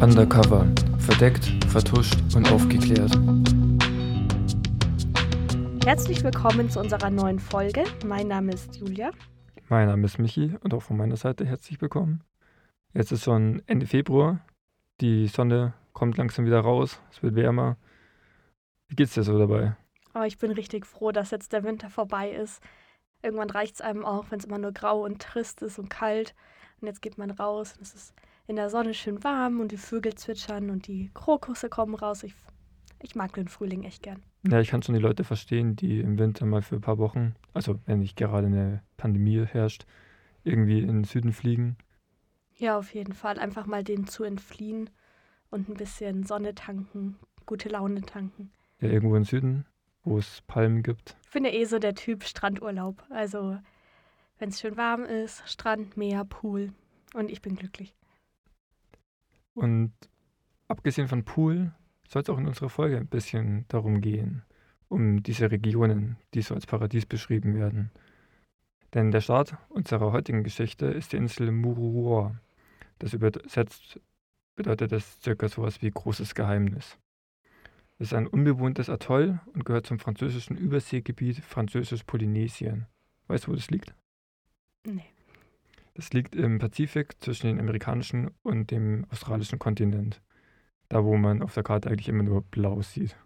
Undercover. Verdeckt, vertuscht und aufgeklärt. Herzlich willkommen zu unserer neuen Folge. Mein Name ist Julia. Mein Name ist Michi und auch von meiner Seite herzlich willkommen. Jetzt ist schon Ende Februar. Die Sonne kommt langsam wieder raus. Es wird wärmer. Wie geht's dir so dabei? Oh, ich bin richtig froh, dass jetzt der Winter vorbei ist. Irgendwann reicht es einem auch, wenn es immer nur grau und trist ist und kalt. Und jetzt geht man raus und es ist in der Sonne schön warm und die Vögel zwitschern und die Krokusse kommen raus. Ich, ich mag den Frühling echt gern. Ja, ich kann schon die Leute verstehen, die im Winter mal für ein paar Wochen, also wenn nicht gerade eine Pandemie herrscht, irgendwie in den Süden fliegen. Ja, auf jeden Fall. Einfach mal denen zu entfliehen und ein bisschen Sonne tanken, gute Laune tanken. Ja, irgendwo im Süden, wo es Palmen gibt. Ich bin ja eh so der Typ Strandurlaub. Also, wenn es schön warm ist, Strand, Meer, Pool. Und ich bin glücklich. Und abgesehen von Pool soll es auch in unserer Folge ein bisschen darum gehen, um diese Regionen, die so als Paradies beschrieben werden. Denn der Start unserer heutigen Geschichte ist die Insel Mururoa. Das übersetzt bedeutet das circa sowas wie großes Geheimnis. Es ist ein unbewohntes Atoll und gehört zum französischen Überseegebiet Französisch-Polynesien. Weißt du, wo das liegt? Nee. Das liegt im Pazifik zwischen dem amerikanischen und dem australischen Kontinent. Da, wo man auf der Karte eigentlich immer nur blau sieht.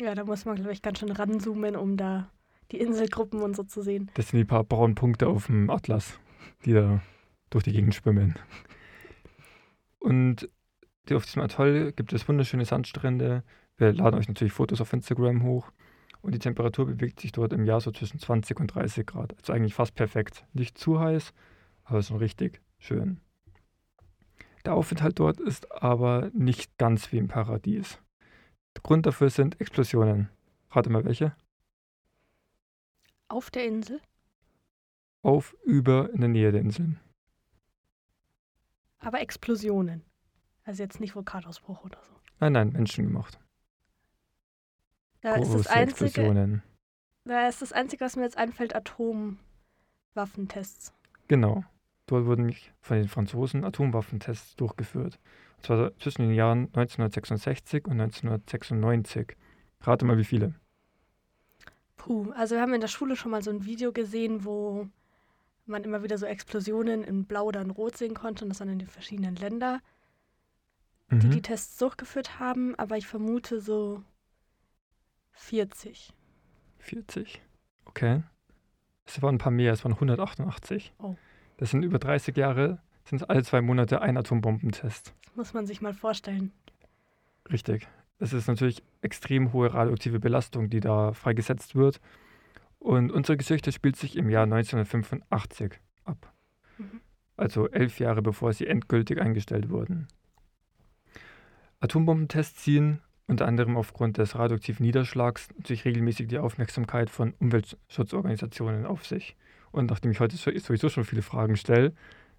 Ja, da muss man, glaube ich, ganz schön ranzoomen, um da die Inselgruppen und so zu sehen. Das sind die paar braunen Punkte auf dem Atlas, die da durch die Gegend schwimmen. Und auf diesem Atoll gibt es wunderschöne Sandstrände. Wir laden euch natürlich Fotos auf Instagram hoch. Und die Temperatur bewegt sich dort im Jahr so zwischen 20 und 30 Grad. Also eigentlich fast perfekt. Nicht zu heiß, aber schon richtig schön. Der Aufenthalt dort ist aber nicht ganz wie im Paradies. Der Grund dafür sind Explosionen. Rate mal welche? Auf der Insel? Auf, über, in der Nähe der Inseln. Aber Explosionen. Also jetzt nicht Vulkanausbruch oder so. Nein, nein, menschengemacht. Da ist das einzige, Explosionen. da ist das einzige, was mir jetzt einfällt, Atomwaffentests. Genau. Dort wurden von den Franzosen Atomwaffentests durchgeführt. Und zwar zwischen den Jahren 1966 und 1996. Rate mal, wie viele? Puh, also wir haben in der Schule schon mal so ein Video gesehen, wo man immer wieder so Explosionen in Blau oder in Rot sehen konnte und das waren in den verschiedenen Ländern, die Mhm. die Tests durchgeführt haben, aber ich vermute so 40. 40. Okay. Es waren ein paar mehr, es waren 188. Oh. Das sind über 30 Jahre, sind alle zwei Monate ein Atombombentest. Das muss man sich mal vorstellen. Richtig. Es ist natürlich extrem hohe radioaktive Belastung, die da freigesetzt wird. Und unsere Geschichte spielt sich im Jahr 1985 ab. Mhm. Also elf Jahre bevor sie endgültig eingestellt wurden. Atombombentests ziehen unter anderem aufgrund des radioaktiven Niederschlags natürlich regelmäßig die Aufmerksamkeit von Umweltschutzorganisationen auf sich. Und nachdem ich heute so- sowieso schon viele Fragen stelle,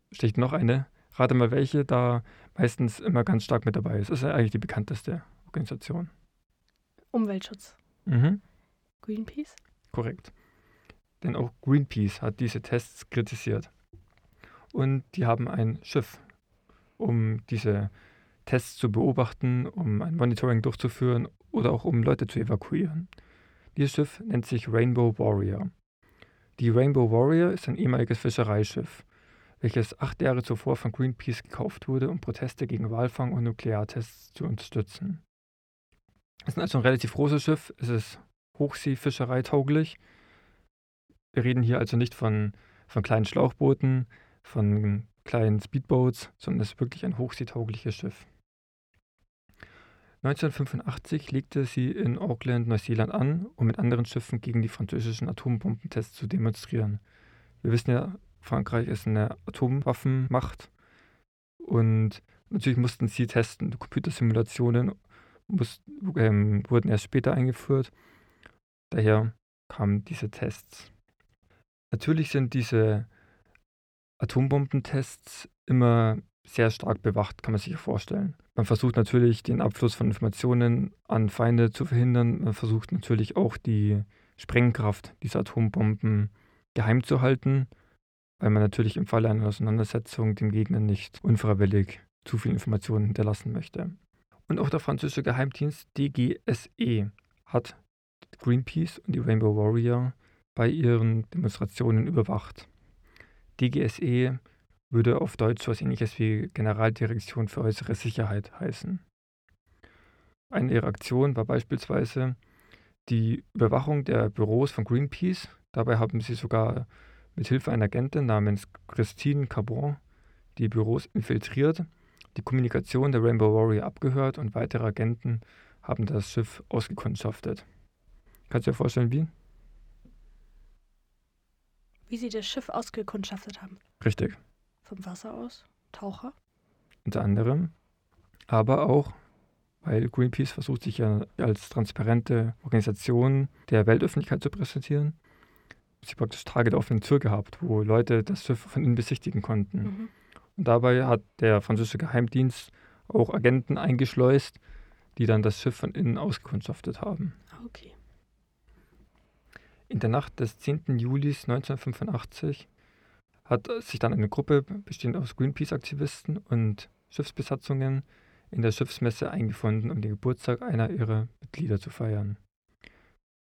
ich noch eine. Rate mal, welche da meistens immer ganz stark mit dabei ist. Das ist ja eigentlich die bekannteste Organisation. Umweltschutz. Mhm. Greenpeace? Korrekt. Denn auch Greenpeace hat diese Tests kritisiert. Und die haben ein Schiff, um diese Tests zu beobachten, um ein Monitoring durchzuführen oder auch um Leute zu evakuieren. Dieses Schiff nennt sich Rainbow Warrior. Die Rainbow Warrior ist ein ehemaliges Fischereischiff, welches acht Jahre zuvor von Greenpeace gekauft wurde, um Proteste gegen Walfang und Nukleartests zu unterstützen. Es ist also ein relativ großes Schiff, es ist Hochseefischereitauglich. Wir reden hier also nicht von, von kleinen Schlauchbooten, von kleinen Speedboats, sondern es ist wirklich ein hochseetaugliches Schiff. 1985 legte sie in Auckland, Neuseeland an, um mit anderen Schiffen gegen die französischen Atombombentests zu demonstrieren. Wir wissen ja, Frankreich ist eine Atomwaffenmacht und natürlich mussten sie testen. Computersimulationen muss, ähm, wurden erst später eingeführt. Daher kamen diese Tests. Natürlich sind diese Atombombentests immer sehr stark bewacht, kann man sich vorstellen. Man versucht natürlich, den Abfluss von Informationen an Feinde zu verhindern. Man versucht natürlich auch, die Sprengkraft dieser Atombomben geheim zu halten, weil man natürlich im Falle einer Auseinandersetzung dem Gegner nicht unfreiwillig zu viel Informationen hinterlassen möchte. Und auch der französische Geheimdienst DGSE hat Greenpeace und die Rainbow Warrior bei ihren Demonstrationen überwacht. DGSE würde auf Deutsch so etwas ähnliches wie Generaldirektion für äußere Sicherheit heißen. Eine ihrer Aktionen war beispielsweise die Überwachung der Büros von Greenpeace. Dabei haben sie sogar mit Hilfe einer Agentin namens Christine Cabron die Büros infiltriert, die Kommunikation der Rainbow Warrior abgehört und weitere Agenten haben das Schiff ausgekundschaftet. Kannst du dir vorstellen, wie? Wie sie das Schiff ausgekundschaftet haben. Richtig. Vom Wasser aus? Taucher? Unter anderem. Aber auch, weil Greenpeace versucht sich ja als transparente Organisation der Weltöffentlichkeit zu präsentieren, sie praktisch Tage der offenen Tür gehabt, wo Leute das Schiff von innen besichtigen konnten. Mhm. Und dabei hat der französische Geheimdienst auch Agenten eingeschleust, die dann das Schiff von innen ausgekundschaftet haben. Okay. In der Nacht des 10. Juli 1985 hat sich dann eine Gruppe bestehend aus Greenpeace-Aktivisten und Schiffsbesatzungen in der Schiffsmesse eingefunden, um den Geburtstag einer ihrer Mitglieder zu feiern.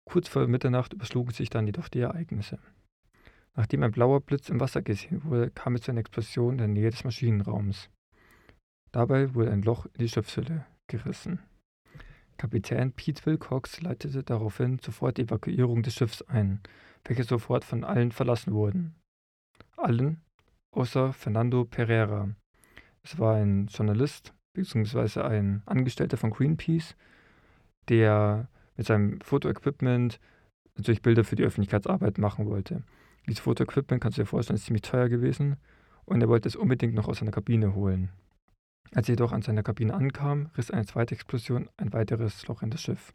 Kurz vor Mitternacht überschlugen sich dann jedoch die Ereignisse. Nachdem ein blauer Blitz im Wasser gesehen wurde, kam es zu einer Explosion in der Nähe des Maschinenraums. Dabei wurde ein Loch in die Schiffshülle gerissen. Kapitän Pete Wilcox leitete daraufhin sofort die Evakuierung des Schiffs ein, welche sofort von allen verlassen wurden. Allen außer Fernando Pereira. Es war ein Journalist bzw. ein Angestellter von Greenpeace, der mit seinem Fotoequipment natürlich Bilder für die Öffentlichkeitsarbeit machen wollte. Dieses Fotoequipment, kannst du dir vorstellen, ist ziemlich teuer gewesen und er wollte es unbedingt noch aus seiner Kabine holen. Als er jedoch an seiner Kabine ankam, riss eine zweite Explosion ein weiteres Loch in das Schiff.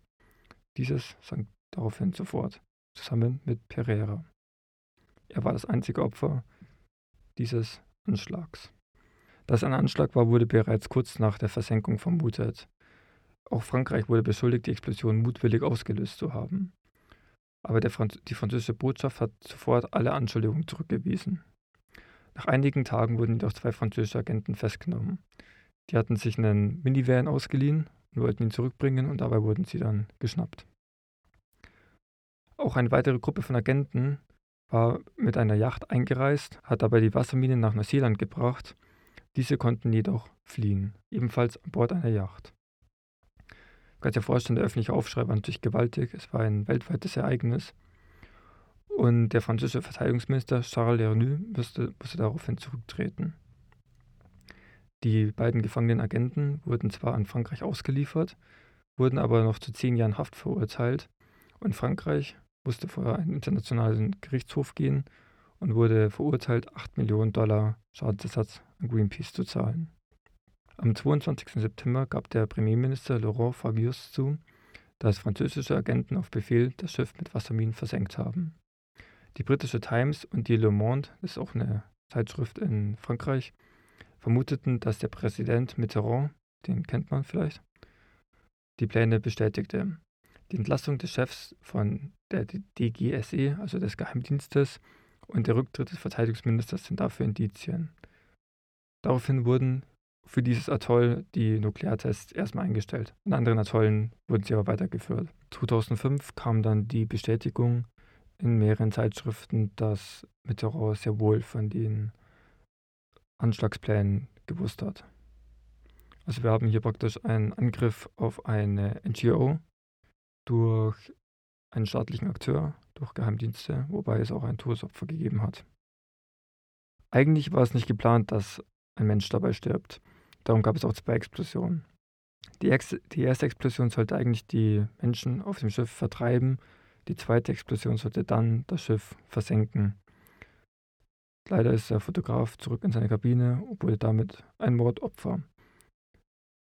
Dieses sank daraufhin sofort, zusammen mit Pereira. Er war das einzige Opfer dieses Anschlags. Dass ein Anschlag war, wurde bereits kurz nach der Versenkung vermutet. Auch Frankreich wurde beschuldigt, die Explosion mutwillig ausgelöst zu haben. Aber Franz die französische Botschaft hat sofort alle Anschuldigungen zurückgewiesen. Nach einigen Tagen wurden jedoch zwei französische Agenten festgenommen. Die hatten sich einen Minivan ausgeliehen und wollten ihn zurückbringen und dabei wurden sie dann geschnappt. Auch eine weitere Gruppe von Agenten war mit einer Yacht eingereist, hat dabei die Wassermine nach Neuseeland gebracht. Diese konnten jedoch fliehen, ebenfalls an Bord einer Yacht. Du kannst der öffentliche Aufschrei war natürlich gewaltig. Es war ein weltweites Ereignis. Und der französische Verteidigungsminister Charles Lernu musste, musste daraufhin zurücktreten. Die beiden gefangenen Agenten wurden zwar an Frankreich ausgeliefert, wurden aber noch zu zehn Jahren Haft verurteilt und Frankreich musste vor einen internationalen Gerichtshof gehen und wurde verurteilt, 8 Millionen Dollar Schadensersatz an Greenpeace zu zahlen. Am 22. September gab der Premierminister Laurent Fabius zu, dass französische Agenten auf Befehl das Schiff mit Wasserminen versenkt haben. Die britische Times und die Le Monde, das ist auch eine Zeitschrift in Frankreich, vermuteten, dass der Präsident Mitterrand, den kennt man vielleicht, die Pläne bestätigte. Die Entlassung des Chefs von der DGSE, also des Geheimdienstes, und der Rücktritt des Verteidigungsministers sind dafür Indizien. Daraufhin wurden für dieses Atoll die Nukleartests erstmal eingestellt. In anderen Atollen wurden sie aber weitergeführt. 2005 kam dann die Bestätigung in mehreren Zeitschriften, dass Mitterrand sehr wohl von den Anschlagsplänen gewusst hat. Also wir haben hier praktisch einen Angriff auf eine NGO durch einen staatlichen Akteur, durch Geheimdienste, wobei es auch ein Todesopfer gegeben hat. Eigentlich war es nicht geplant, dass ein Mensch dabei stirbt. Darum gab es auch zwei Explosionen. Die, Ex die erste Explosion sollte eigentlich die Menschen auf dem Schiff vertreiben, die zweite Explosion sollte dann das Schiff versenken. Leider ist der Fotograf zurück in seine Kabine und wurde damit ein Mordopfer.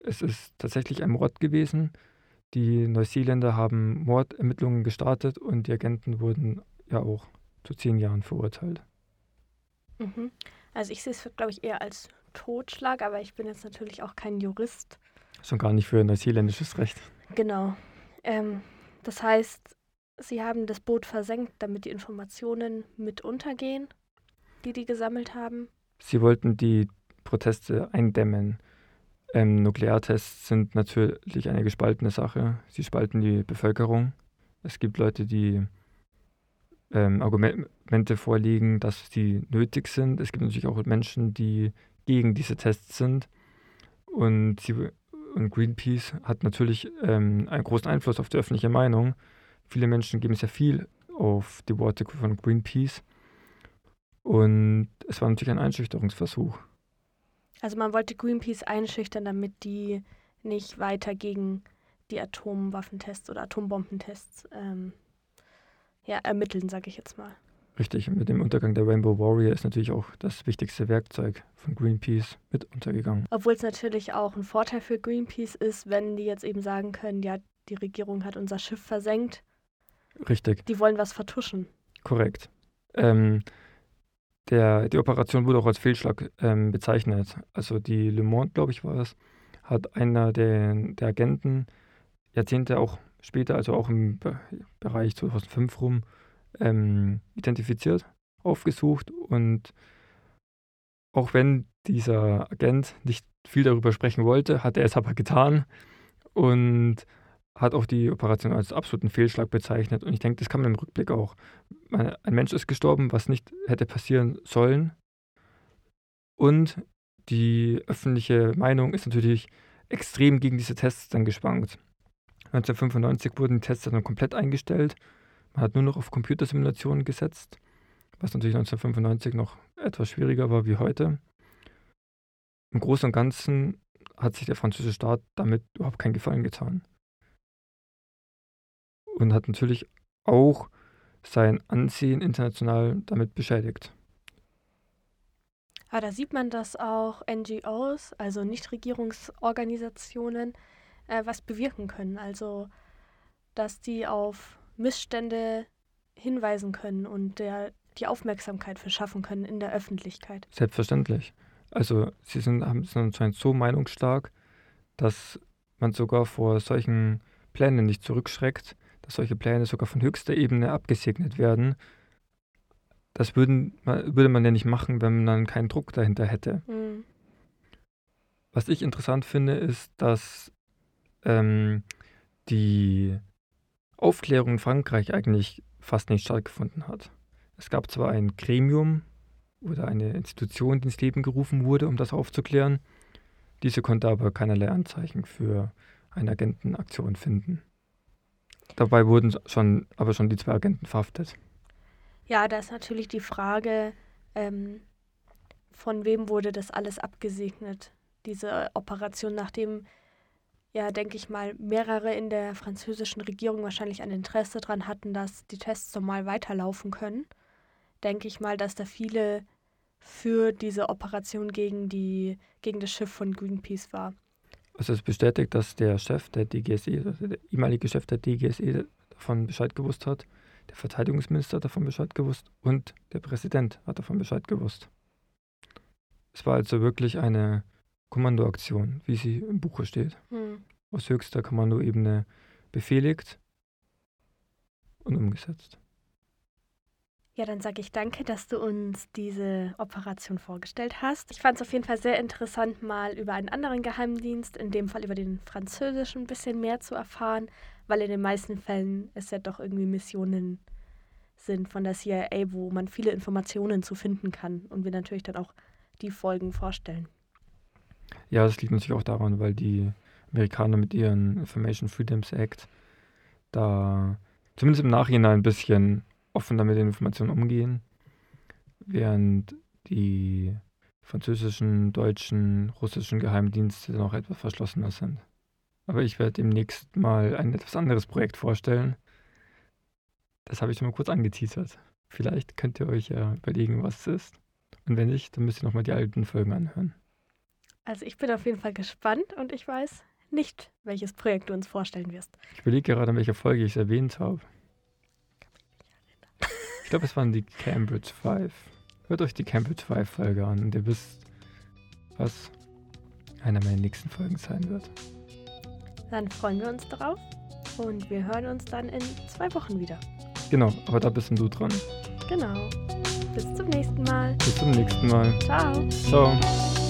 Es ist tatsächlich ein Mord gewesen. Die Neuseeländer haben Mordermittlungen gestartet und die Agenten wurden ja auch zu zehn Jahren verurteilt. Mhm. Also ich sehe es, glaube ich, eher als Totschlag, aber ich bin jetzt natürlich auch kein Jurist. Schon gar nicht für neuseeländisches Recht. Genau. Ähm, das heißt, sie haben das Boot versenkt, damit die Informationen mit untergehen die die gesammelt haben? Sie wollten die Proteste eindämmen. Ähm, Nukleartests sind natürlich eine gespaltene Sache. Sie spalten die Bevölkerung. Es gibt Leute, die ähm, Argumente vorlegen, dass sie nötig sind. Es gibt natürlich auch Menschen, die gegen diese Tests sind. Und, sie, und Greenpeace hat natürlich ähm, einen großen Einfluss auf die öffentliche Meinung. Viele Menschen geben sehr viel auf die Worte von Greenpeace. Und es war natürlich ein Einschüchterungsversuch. Also man wollte Greenpeace einschüchtern, damit die nicht weiter gegen die Atomwaffentests oder Atombombentests ähm, ja, ermitteln, sage ich jetzt mal. Richtig, mit dem Untergang der Rainbow Warrior ist natürlich auch das wichtigste Werkzeug von Greenpeace mit untergegangen. Obwohl es natürlich auch ein Vorteil für Greenpeace ist, wenn die jetzt eben sagen können, ja, die Regierung hat unser Schiff versenkt. Richtig. Die wollen was vertuschen. Korrekt. Ähm, der, die Operation wurde auch als Fehlschlag ähm, bezeichnet. Also die Le Monde, glaube ich, war es, hat einer der, der Agenten Jahrzehnte auch später, also auch im Be Bereich 2005 rum, ähm, identifiziert, aufgesucht und auch wenn dieser Agent nicht viel darüber sprechen wollte, hat er es aber getan und hat auch die Operation als absoluten Fehlschlag bezeichnet. Und ich denke, das kann man im Rückblick auch. Ein Mensch ist gestorben, was nicht hätte passieren sollen. Und die öffentliche Meinung ist natürlich extrem gegen diese Tests dann geschwankt. 1995 wurden die Tests dann komplett eingestellt. Man hat nur noch auf Computersimulationen gesetzt, was natürlich 1995 noch etwas schwieriger war wie heute. Im Großen und Ganzen hat sich der französische Staat damit überhaupt keinen Gefallen getan und hat natürlich auch sein Ansehen international damit beschädigt. Aber da sieht man, dass auch NGOs, also Nichtregierungsorganisationen, äh, was bewirken können. Also, dass die auf Missstände hinweisen können und der, die Aufmerksamkeit verschaffen können in der Öffentlichkeit. Selbstverständlich. Also, sie sind, haben, sind anscheinend so meinungsstark, dass man sogar vor solchen Plänen nicht zurückschreckt, dass solche Pläne sogar von höchster Ebene abgesegnet werden. Das würden, würde man ja nicht machen, wenn man keinen Druck dahinter hätte. Mhm. Was ich interessant finde, ist, dass ähm, die Aufklärung in Frankreich eigentlich fast nicht stattgefunden hat. Es gab zwar ein Gremium oder eine Institution, die ins Leben gerufen wurde, um das aufzuklären. Diese konnte aber keinerlei Anzeichen für eine Agentenaktion finden. Dabei wurden schon, aber schon die zwei Agenten verhaftet. Ja, da ist natürlich die Frage, ähm, von wem wurde das alles abgesegnet, diese Operation, nachdem ja, denke ich mal, mehrere in der französischen Regierung wahrscheinlich ein Interesse daran hatten, dass die Tests normal weiterlaufen können. Denke ich mal, dass da viele für diese Operation gegen, die, gegen das Schiff von Greenpeace war. Also es bestätigt, dass der Chef der DGSE, also der ehemalige Chef der DGSE davon Bescheid gewusst hat, der Verteidigungsminister hat davon Bescheid gewusst und der Präsident hat davon Bescheid gewusst. Es war also wirklich eine Kommandoaktion, wie sie im Buche steht. Hm. Aus höchster Kommandoebene befehligt und umgesetzt. Ja, dann sage ich danke, dass du uns diese Operation vorgestellt hast. Ich fand es auf jeden Fall sehr interessant, mal über einen anderen Geheimdienst, in dem Fall über den französischen, ein bisschen mehr zu erfahren, weil in den meisten Fällen es ja doch irgendwie Missionen sind von der CIA, wo man viele Informationen zu finden kann und wir natürlich dann auch die Folgen vorstellen. Ja, das liegt natürlich auch daran, weil die Amerikaner mit ihren Information Freedoms Act da zumindest im Nachhinein ein bisschen offener mit den Informationen umgehen, während die französischen, deutschen, russischen Geheimdienste noch etwas verschlossener sind. Aber ich werde demnächst mal ein etwas anderes Projekt vorstellen. Das habe ich schon mal kurz angeteasert. Vielleicht könnt ihr euch ja überlegen, was es ist. Und wenn nicht, dann müsst ihr nochmal die alten Folgen anhören. Also ich bin auf jeden Fall gespannt und ich weiß nicht, welches Projekt du uns vorstellen wirst. Ich überlege gerade, in welcher Folge ich es erwähnt habe glaube, es waren die Cambridge 5. Hört euch die Cambridge 5 Folge an und ihr wisst, was einer meiner nächsten Folgen sein wird. Dann freuen wir uns drauf und wir hören uns dann in zwei Wochen wieder. Genau, aber da bist du dran. Genau. Bis zum nächsten Mal. Bis zum nächsten Mal. Ciao. Ciao.